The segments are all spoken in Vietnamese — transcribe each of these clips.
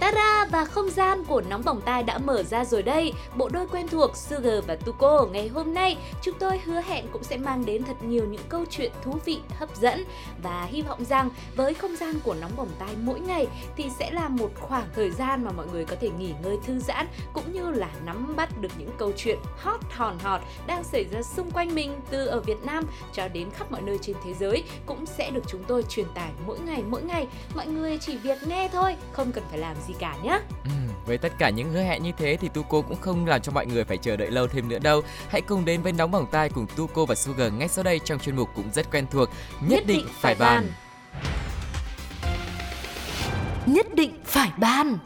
Tara Và không gian của Nóng Bỏng Tai đã mở ra rồi đây. Bộ đôi quen thuộc Sugar và Tuko ngày hôm nay chúng tôi hứa hẹn cũng sẽ mang đến thật nhiều những câu chuyện thú vị, hấp dẫn và hy vọng rằng với không gian của Nóng Bỏng Tai mỗi ngày thì sẽ là một khoảng thời gian mà mọi người có thể nghỉ ngơi thư giãn cũng như là nắm bắt được những câu chuyện hot hòn hot đang xảy ra xung quanh mình từ ở Việt Nam cho đến khắp mọi nơi trên thế giới cũng sẽ được chúng tôi truyền tải mỗi ngày mỗi ngày. Mọi người chỉ việc nghe thôi, không cần phải làm gì cả nhé. ừ, Với tất cả những hứa hẹn như thế thì Tuko cũng không làm cho mọi người phải chờ đợi lâu thêm nữa đâu Hãy cùng đến với Nóng Bỏng Tai cùng Tuko và Sugar ngay sau đây trong chuyên mục cũng rất quen thuộc Nhất, định, phải bàn Nhất định phải ban.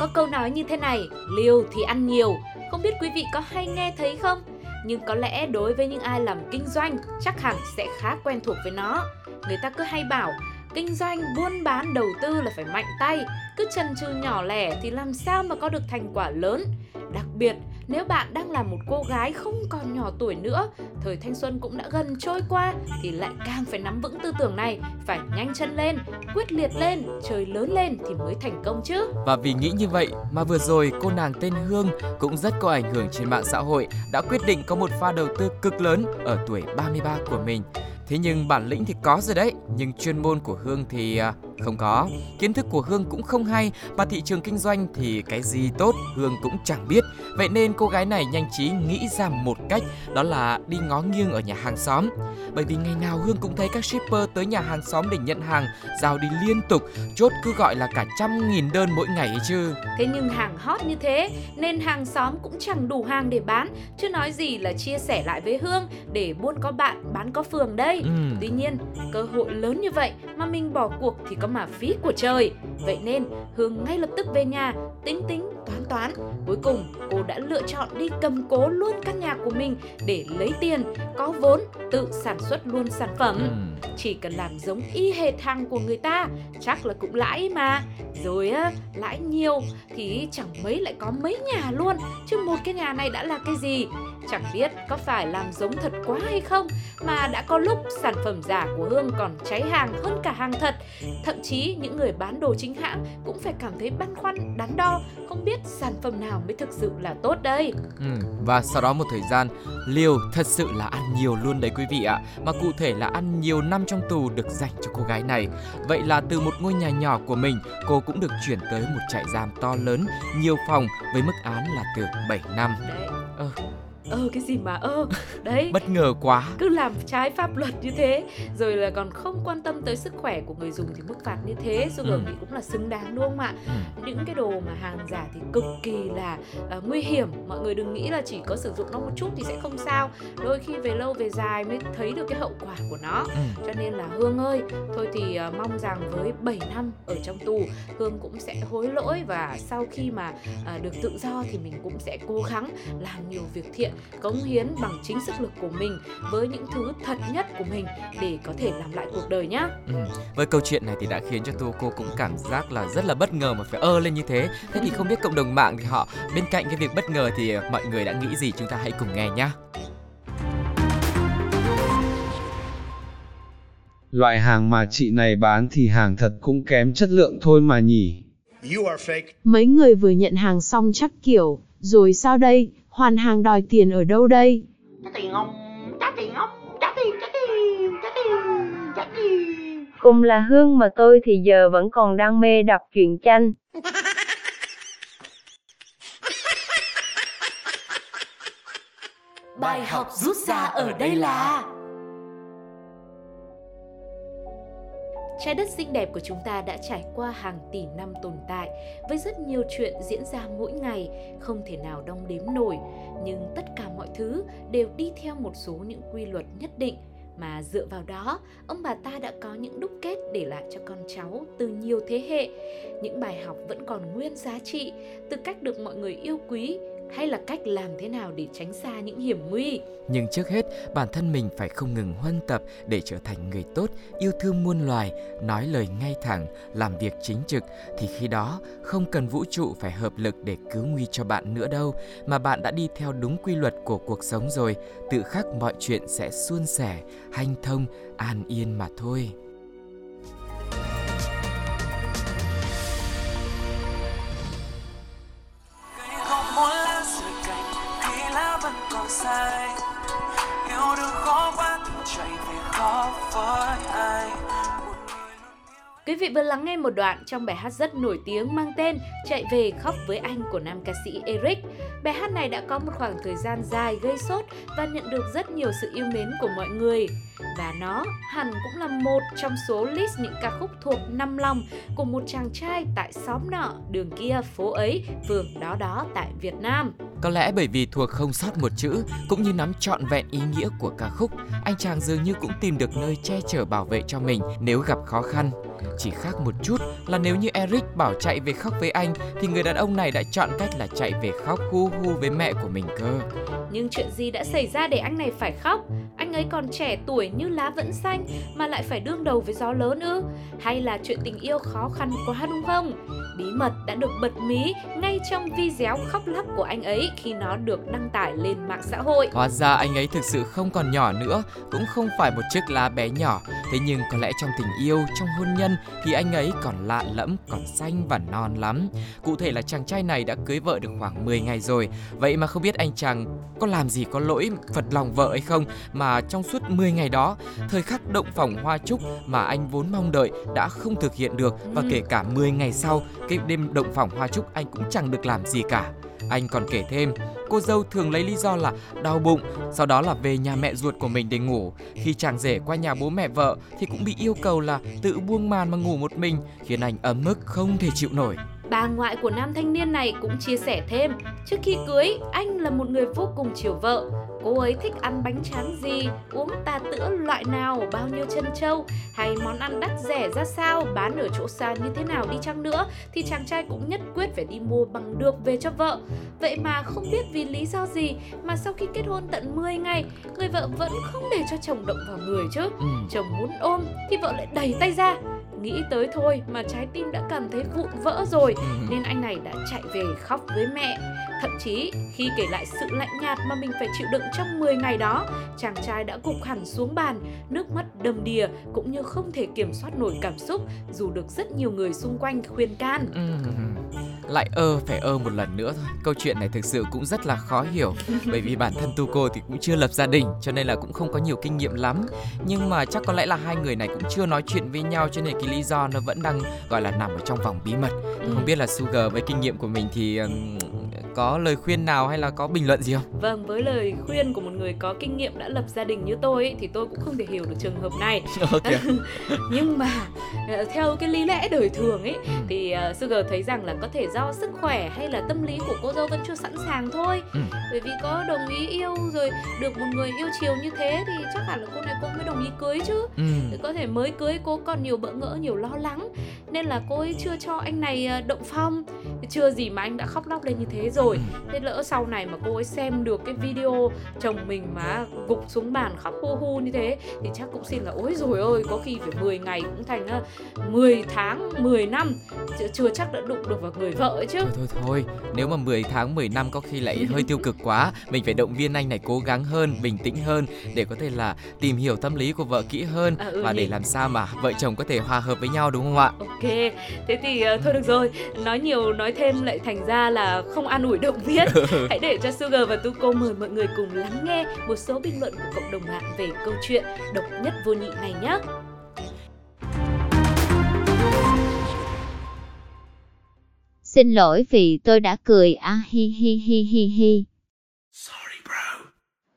Có câu nói như thế này, liều thì ăn nhiều. Không biết quý vị có hay nghe thấy không? Nhưng có lẽ đối với những ai làm kinh doanh, chắc hẳn sẽ khá quen thuộc với nó. Người ta cứ hay bảo, kinh doanh, buôn bán, đầu tư là phải mạnh tay. Cứ chần chừ nhỏ lẻ thì làm sao mà có được thành quả lớn. Đặc biệt, nếu bạn đang là một cô gái không còn nhỏ tuổi nữa, thời thanh xuân cũng đã gần trôi qua thì lại càng phải nắm vững tư tưởng này, phải nhanh chân lên, quyết liệt lên, trời lớn lên thì mới thành công chứ. Và vì nghĩ như vậy mà vừa rồi cô nàng tên Hương cũng rất có ảnh hưởng trên mạng xã hội đã quyết định có một pha đầu tư cực lớn ở tuổi 33 của mình. Thế nhưng bản lĩnh thì có rồi đấy, nhưng chuyên môn của Hương thì à, không có. Kiến thức của Hương cũng không hay và thị trường kinh doanh thì cái gì tốt Hương cũng chẳng biết. Vậy nên cô gái này nhanh trí nghĩ ra một cách đó là đi ngó nghiêng ở nhà hàng xóm. Bởi vì ngày nào Hương cũng thấy các shipper tới nhà hàng xóm để nhận hàng, giao đi liên tục, chốt cứ gọi là cả trăm nghìn đơn mỗi ngày ấy chứ. Thế nhưng hàng hot như thế nên hàng xóm cũng chẳng đủ hàng để bán, chứ nói gì là chia sẻ lại với Hương để buôn có bạn, bán có phường đây. Ừ. Tuy nhiên, cơ hội lớn như vậy mà mình bỏ cuộc thì có có mà phí của trời. Vậy nên, Hương ngay lập tức về nhà, tính tính, toán toán. Cuối cùng, cô đã lựa chọn đi cầm cố luôn căn nhà của mình để lấy tiền, có vốn, tự sản xuất luôn sản phẩm. Ừ. Chỉ cần làm giống y hệt hàng của người ta, chắc là cũng lãi mà. Rồi á, lãi nhiều thì chẳng mấy lại có mấy nhà luôn, chứ một cái nhà này đã là cái gì? Chẳng biết có phải làm giống thật quá hay không mà đã có lúc sản phẩm giả của Hương còn cháy hàng hơn cả hàng thật. Thậm chí những người bán đồ chính hãng cũng phải cảm thấy băn khoăn, đắn đo, không biết sản phẩm nào mới thực sự là tốt đây. Ừ, và sau đó một thời gian, Liêu thật sự là ăn nhiều luôn đấy quý vị ạ. Mà cụ thể là ăn nhiều năm trong tù được dành cho cô gái này. Vậy là từ một ngôi nhà nhỏ của mình, cô cũng được chuyển tới một trại giam to lớn, nhiều phòng với mức án là từ 7 năm. Đấy. Ờ. Ơ cái gì mà ơ Đấy Bất ngờ quá. cứ làm trái pháp luật như thế rồi là còn không quan tâm tới sức khỏe của người dùng thì mức phạt như thế Sugar Ừ. nghĩ cũng là xứng đáng đúng không ạ Ừ. những cái đồ mà hàng giả thì cực kỳ là à, nguy hiểm mọi người đừng nghĩ là chỉ có sử dụng nó một chút thì sẽ không sao đôi khi về lâu về dài mới thấy được cái hậu quả của nó Ừ. cho nên là Hương ơi thôi thì à, mong rằng với 7 năm ở trong tù Hương cũng sẽ hối lỗi và sau khi mà à, được tự do thì mình cũng sẽ cố gắng làm nhiều việc thiện cống hiến bằng chính sức lực của mình với những thứ thật nhất của mình để có thể làm lại cuộc đời nhá Ừ. Với câu chuyện này thì đã khiến cho Tô cô cũng cảm giác là rất là bất ngờ mà phải ơ lên như thế. Thế thì không biết cộng đồng mạng thì họ bên cạnh cái việc bất ngờ thì mọi người đã nghĩ gì chúng ta hãy cùng nghe nhé. Loại hàng mà chị này bán thì hàng thật cũng kém chất lượng thôi mà nhỉ. You are fake. Mấy người vừa nhận hàng xong chắc kiểu, rồi sao đây, hoàn hàng đòi tiền ở đâu đây? trả tiền không trả tiền không trả tiền trả tiền trả tiền trả tiền Cùng là Hương mà tôi thì giờ vẫn còn đang mê đọc truyện tranh. bài học rút ra ở đây là Trái đất xinh đẹp của chúng ta đã trải qua hàng tỷ năm tồn tại với rất nhiều chuyện diễn ra mỗi ngày, không thể nào đong đếm nổi, nhưng tất cả mọi thứ đều đi theo một số những quy luật nhất định mà dựa vào đó, ông bà ta đã có những đúc kết để lại cho con cháu từ nhiều thế hệ. Những bài học vẫn còn nguyên giá trị, từ cách được mọi người yêu quý, hay là cách làm thế nào để tránh xa những hiểm nguy. Nhưng trước hết, bản thân mình phải không ngừng huân tập để trở thành người tốt, yêu thương muôn loài, nói lời ngay thẳng, làm việc chính trực thì khi đó không cần vũ trụ phải hợp lực để cứu nguy cho bạn nữa đâu, mà bạn đã đi theo đúng quy luật của cuộc sống rồi, tự khắc mọi chuyện sẽ suôn sẻ, hanh thông, an yên mà thôi. Quý vị vừa lắng nghe một đoạn trong bài hát rất nổi tiếng mang tên Chạy về khóc với anh của nam ca sĩ Eric. Bài hát này đã có một khoảng thời gian dài gây sốt và nhận được rất nhiều sự yêu mến của mọi người. Và nó hẳn cũng là một trong số list những ca khúc thuộc năm lòng của một chàng trai tại xóm nọ, đường kia, phố ấy, phường đó đó tại Việt Nam. Có lẽ bởi vì thuộc không sót một chữ cũng như nắm trọn vẹn ý nghĩa của ca khúc, anh chàng dường như cũng tìm được nơi che chở bảo vệ cho mình nếu gặp khó khăn. Chỉ khác một chút là nếu như Eric bảo chạy về khóc với anh thì người đàn ông này đã chọn cách là chạy về khóc hu hu với mẹ của mình cơ. Nhưng chuyện gì đã xảy ra để anh này phải khóc? Anh ấy còn trẻ tuổi như lá vẫn xanh mà lại phải đương đầu với gió lớn ư? Hay là chuyện tình yêu khó khăn quá đúng không? Bí mật đã được bật mí ngay trong video khóc lóc của anh ấy khi nó được đăng tải lên mạng xã hội. Hóa ra anh ấy thực sự không còn nhỏ nữa, cũng không phải một chiếc lá bé nhỏ. Thế nhưng có lẽ trong tình yêu, trong hôn nhân thì anh ấy còn lạ lẫm, còn xanh và non lắm. Cụ thể là chàng trai này đã cưới vợ được khoảng 10 ngày rồi. Vậy mà không biết anh chàng có làm gì có lỗi phật lòng vợ hay không mà trong suốt 10 ngày đó, thời khắc động phòng hoa trúc mà anh vốn mong đợi đã không thực hiện được và kể cả 10 ngày sau, cái đêm động phòng hoa trúc anh cũng chẳng được làm gì cả. Anh còn kể thêm, cô dâu thường lấy lý do là đau bụng, sau đó là về nhà mẹ ruột của mình để ngủ. Khi chàng rể qua nhà bố mẹ vợ thì cũng bị yêu cầu là tự buông màn mà ngủ một mình, khiến anh ấm ức không thể chịu nổi. Bà ngoại của nam thanh niên này cũng chia sẻ thêm, trước khi cưới, anh là một người vô cùng chiều vợ. Cô ấy thích ăn bánh tráng gì, uống tà tữa loại nào, bao nhiêu chân trâu, hay món ăn đắt rẻ ra sao, bán ở chỗ xa như thế nào đi chăng nữa, thì chàng trai cũng nhất quyết phải đi mua bằng được về cho vợ. Vậy mà không biết vì lý do gì mà sau khi kết hôn tận 10 ngày, người vợ vẫn không để cho chồng động vào người chứ. Ừ. Chồng muốn ôm thì vợ lại đẩy tay ra nghĩ tới thôi mà trái tim đã cảm thấy vụn vỡ rồi Ừ. nên anh này đã chạy về khóc với mẹ. Thậm chí khi kể lại sự lạnh nhạt mà mình phải chịu đựng trong 10 ngày đó, chàng trai đã gục hẳn xuống bàn, nước mắt đầm đìa cũng như không thể kiểm soát nổi cảm xúc dù được rất nhiều người xung quanh khuyên can. Ừm, lại ơ phải ơ một lần nữa thôi. Câu chuyện này thực sự cũng rất là khó hiểu. Bởi vì bản thân Tuko thì cũng chưa lập gia đình cho nên là cũng không có nhiều kinh nghiệm lắm. Nhưng mà chắc có lẽ là hai người này cũng chưa nói chuyện với nhau cho nên cái lý do nó vẫn đang gọi là nằm ở trong vòng bí mật. Tôi không biết là Sugar với kinh nghiệm của mình thì có lời khuyên nào hay là có bình luận gì không Vâng, với lời khuyên của một người có kinh nghiệm đã lập gia đình như tôi ấy, thì tôi cũng không thể hiểu được trường hợp này. Nhưng mà ờ, theo cái lý lẽ đời thường ấy Ừ. thì ờ, Sugar thấy rằng là có thể do sức khỏe hay là tâm lý của cô dâu vẫn chưa sẵn sàng thôi. Ừ. Bởi vì có đồng ý yêu rồi được một người yêu chiều như thế thì chắc hẳn là cô này cô mới đồng ý cưới chứ. Thì có thể mới cưới cô còn nhiều bỡ ngỡ, nhiều lo lắng. Nên là cô ấy chưa cho anh này ờ, động phong. Chưa gì mà anh đã khóc lóc lên như thế rồi. Thế lỡ sau này mà cô ấy xem được cái video chồng mình mà gục xuống bàn khóc hu hu như thế Thì chắc cũng xin là ôi rồi ôi có khi phải 10 ngày cũng thành ờ, 10 tháng, 10 năm. Chưa, chưa chắc đã đụng được vào người vợ ấy chứ. Thôi thôi thôi. Nếu mà 10 tháng 10 năm có khi lại hơi tiêu cực quá mình phải động viên anh này cố gắng hơn bình tĩnh hơn để có thể là tìm hiểu tâm lý của vợ kỹ hơn À, ừ và để làm sao mà vợ chồng có thể hòa hợp với nhau đúng không ạ? Ok, thế thì ờ, thôi được rồi. Nói nhiều nói thêm lại thành ra là không an ủi động viên Hãy để cho Sugar và Tuko mời mọi người cùng lắng nghe Một số bình luận của cộng đồng mạng về câu chuyện độc nhất vô nhị này nhé Xin lỗi vì tôi đã cười. A hi hi hi hi hi.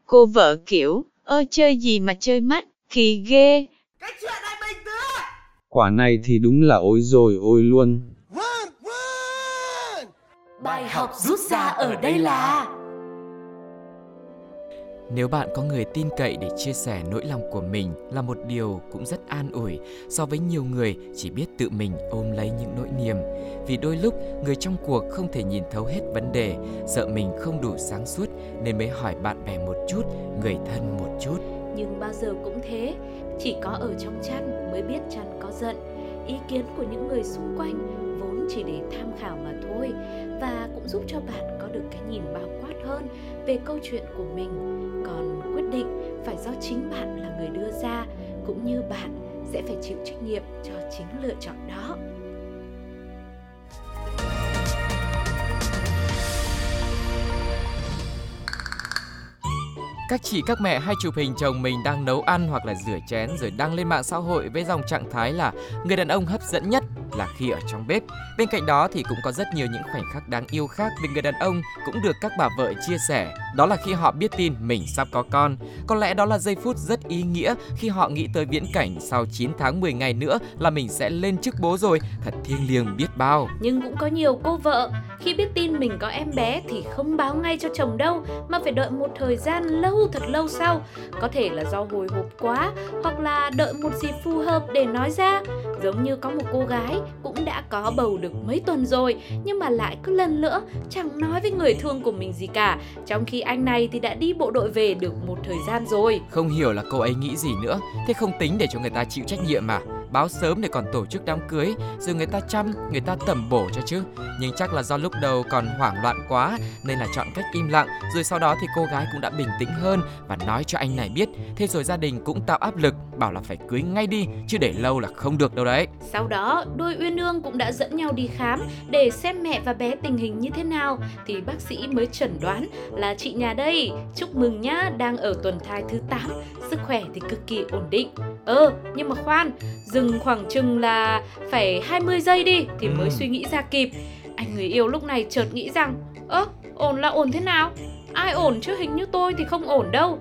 Cô vợ kiểu, ơ chơi gì mà chơi mắt, kỳ ghê. Cái chuyện này bình tĩnh Quả này thì đúng là ôi rồi ôi luôn. Vâng, vâng Bài học rút ra ở đây là Nếu bạn có người tin cậy để chia sẻ nỗi lòng của mình là một điều cũng rất an ủi so với nhiều người chỉ biết tự mình ôm lấy những nỗi niềm. Vì đôi lúc người trong cuộc không thể nhìn thấu hết vấn đề, sợ mình không đủ sáng suốt nên mới hỏi bạn bè một chút, người thân một chút. Nhưng bao giờ cũng thế, chỉ có ở trong chăn mới biết chăn có giận. Ý kiến của những người xung quanh vốn chỉ để tham khảo mà thôi và cũng giúp cho bạn có được cái nhìn bao quát hơn về câu chuyện của mình còn quyết định phải do chính bạn là người đưa ra cũng như bạn sẽ phải chịu trách nhiệm cho chính lựa chọn đó Các chị, các mẹ hay chụp hình chồng mình đang nấu ăn hoặc là rửa chén rồi đăng lên mạng xã hội với dòng trạng thái là người đàn ông hấp dẫn nhất là khi ở trong bếp. Bên cạnh đó thì cũng có rất nhiều những khoảnh khắc đáng yêu khác về người đàn ông cũng được các bà vợ chia sẻ. Đó là khi họ biết tin mình sắp có con. Có lẽ đó là giây phút rất ý nghĩa khi họ nghĩ tới viễn cảnh sau 9 tháng 10 ngày nữa là mình sẽ lên chức bố rồi. Thật thiêng liêng biết bao. Nhưng cũng có nhiều cô vợ, khi biết tin mình có em bé thì không báo ngay cho chồng đâu, mà phải đợi một thời gian lâu thật lâu sau. Có thể là do hồi hộp quá hoặc là đợi một dịp phù hợp để nói ra. Giống như có một cô gái cũng đã có bầu được mấy tuần rồi, nhưng mà lại cứ lần nữa chẳng nói với người thương của mình gì cả trong khi anh này thì đã đi bộ đội về được một thời gian rồi Không hiểu là cô ấy nghĩ gì nữa. Thế không tính để cho người ta chịu trách nhiệm mà. Báo sớm để còn tổ chức đám cưới, rồi người ta chăm, người ta tẩm bổ cho chứ. Nhưng chắc là do lúc đầu còn hoảng loạn quá nên là chọn cách im lặng. Rồi sau đó thì cô gái cũng đã bình tĩnh hơn và nói cho anh này biết. Thế rồi gia đình cũng tạo áp lực bảo là phải cưới ngay đi chứ để lâu là không được đâu đấy. Sau đó, đôi uyên ương cũng đã dẫn nhau đi khám để xem mẹ và bé tình hình như thế nào thì bác sĩ mới chẩn đoán là chị nhà đây, chúc mừng nhá, đang ở tuần thai thứ 8, sức khỏe thì cực kỳ ổn định. Ờ, nhưng mà khoan, dừng khoảng chừng là phải 20 giây đi thì mới Ừ. suy nghĩ ra kịp. Anh người yêu lúc này chợt nghĩ rằng, ơ, ổn là ổn thế nào? Ai ổn chứ hình như tôi thì không ổn đâu.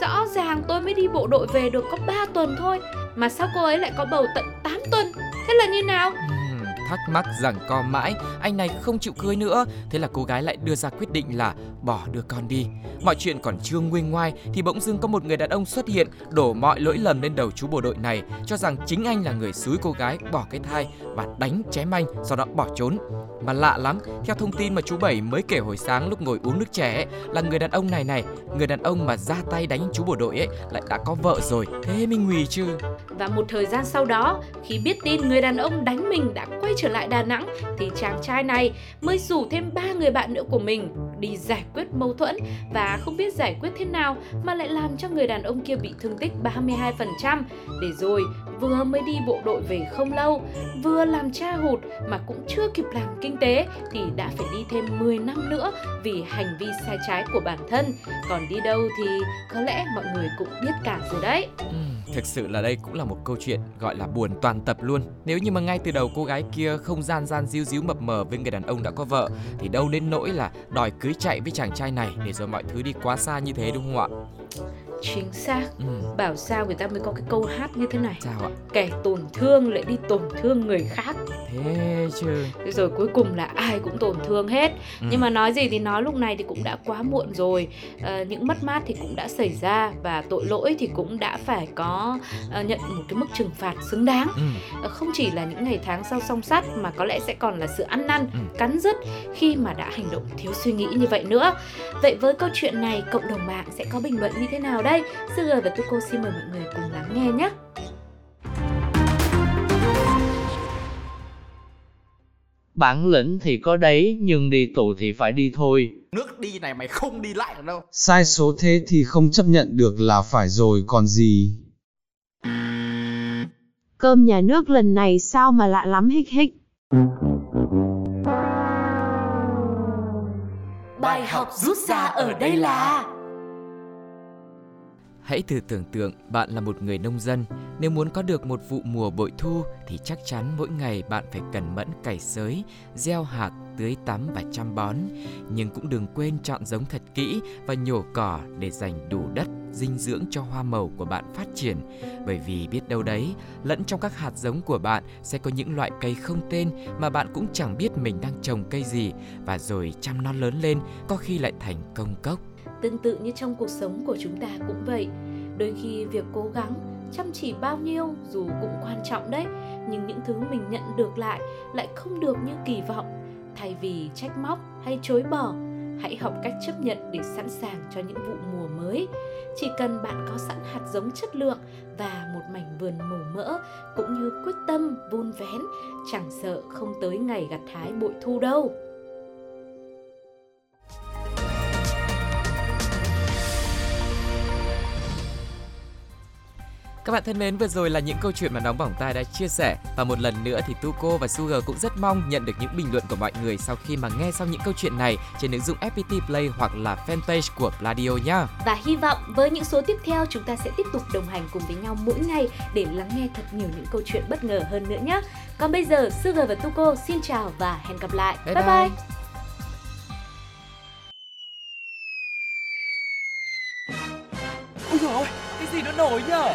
Rõ ràng tôi mới đi bộ đội về được có 3 tuần thôi Mà sao cô ấy lại có bầu tận 8 tuần Thế là như nào Ừm, thắc mắc rằng co mãi, anh này không chịu cưới nữa. Thế là cô gái lại đưa ra quyết định là bỏ đứa con đi. Mọi chuyện còn chưa nguyên ngoai thì bỗng dưng có một người đàn ông xuất hiện đổ mọi lỗi lầm lên đầu chú bộ đội này, cho rằng chính anh là người xúi cô gái bỏ cái thai và đánh chém anh, sau đó bỏ trốn. Mà lạ lắm, theo thông tin mà chú Bảy mới kể hồi sáng lúc ngồi uống nước trẻ ấy, là người đàn ông này này, người đàn ông mà ra tay đánh chú bộ đội ấy lại đã có vợ rồi. Thế mình nguy chứ. Và một thời gian sau đó Khi biết tin người đàn ông đánh mình đã quay trở lại Đà Nẵng Thì chàng trai này mới rủ thêm ba người bạn nữa của mình Đi giải quyết mâu thuẫn Và không biết giải quyết thế nào Mà lại làm cho người đàn ông kia bị thương tích 32% Để rồi vừa mới đi bộ đội về không lâu Vừa làm cha hụt mà cũng chưa kịp làm kinh tế Thì đã phải đi thêm 10 năm nữa Vì hành vi sai trái của bản thân Còn đi đâu thì có lẽ mọi người cũng biết cả rồi đấy Ừ, Thực sự là đây cũng là một câu chuyện gọi là buồn toàn tập luôn. Nếu như mà ngay từ đầu cô gái kia không gian gian díu díu mập mờ với người đàn ông đã có vợ thì đâu đến nỗi là đòi cưới chạy với chàng trai này để rồi mọi thứ đi quá xa như thế đúng không ạ? Chính xác. Ừm, Bảo sao người ta mới có cái câu hát như thế này? Sao ạ? Kẻ tổn thương lại đi tổn thương người khác Thế chứ. Thế Rồi cuối cùng là ai cũng tổn thương hết Ừm. Nhưng mà nói gì thì nói lúc này thì cũng đã quá muộn rồi Ờ, Những mất mát thì cũng đã xảy ra Và tội lỗi thì cũng đã phải có ờ, nhận một cái mức trừng phạt xứng đáng Ừm, Ờ, Không chỉ là những ngày tháng sau song sắt Mà có lẽ sẽ còn là sự ăn năn, Ừm. cắn rứt Khi mà đã hành động thiếu suy nghĩ như vậy nữa Vậy với câu chuyện này cộng đồng mạng sẽ có bình luận như thế nào đây? Sư và Tuko xin mời mọi người cùng lắng nghe nhé Bản lĩnh thì có đấy, nhưng đi tù thì phải đi thôi. Nước đi này mày không đi lại được đâu. Sai số thế thì không chấp nhận được là phải rồi còn gì. Cơm nhà nước lần này sao mà lạ lắm hích hích. Bài học rút ra ở đây là Hãy thử tưởng tượng bạn là một người nông dân. Nếu muốn có được một vụ mùa bội thu thì chắc chắn mỗi ngày bạn phải cẩn mẫn cày xới, gieo hạt, tưới tắm và chăm bón. Nhưng cũng đừng quên chọn giống thật kỹ và nhổ cỏ để dành đủ đất dinh dưỡng cho hoa màu của bạn phát triển. Bởi vì biết đâu đấy, lẫn trong các hạt giống của bạn sẽ có những loại cây không tên mà bạn cũng chẳng biết mình đang trồng cây gì và rồi chăm nó lớn lên có khi lại thành công cốc. Tương tự như trong cuộc sống của chúng ta cũng vậy. Đôi khi việc cố gắng, chăm chỉ bao nhiêu dù cũng quan trọng đấy, nhưng những thứ mình nhận được lại lại không được như kỳ vọng. Thay vì trách móc hay chối bỏ, hãy học cách chấp nhận để sẵn sàng cho những vụ mùa mới. Chỉ cần bạn có sẵn hạt giống chất lượng và một mảnh vườn màu mỡ cũng như quyết tâm vun vén, chẳng sợ không tới ngày gặt hái bội thu đâu. Các bạn thân mến, vừa rồi là những câu chuyện mà Nóng Bỏng Tai đã chia sẻ và một lần nữa thì Tuko và Sugar cũng rất mong nhận được những bình luận của mọi người sau khi mà nghe xong những câu chuyện này trên ứng dụng FPT Play hoặc là fanpage của Pladio nhá. Và hy vọng với những số tiếp theo chúng ta sẽ tiếp tục đồng hành cùng với nhau mỗi ngày để lắng nghe thật nhiều những câu chuyện bất ngờ hơn nữa nhé. Còn bây giờ Sugar và Tuko xin chào và hẹn gặp lại. Bye bye. bye. bye. Ôi dồi ôi, cái gì nó nổi nhở?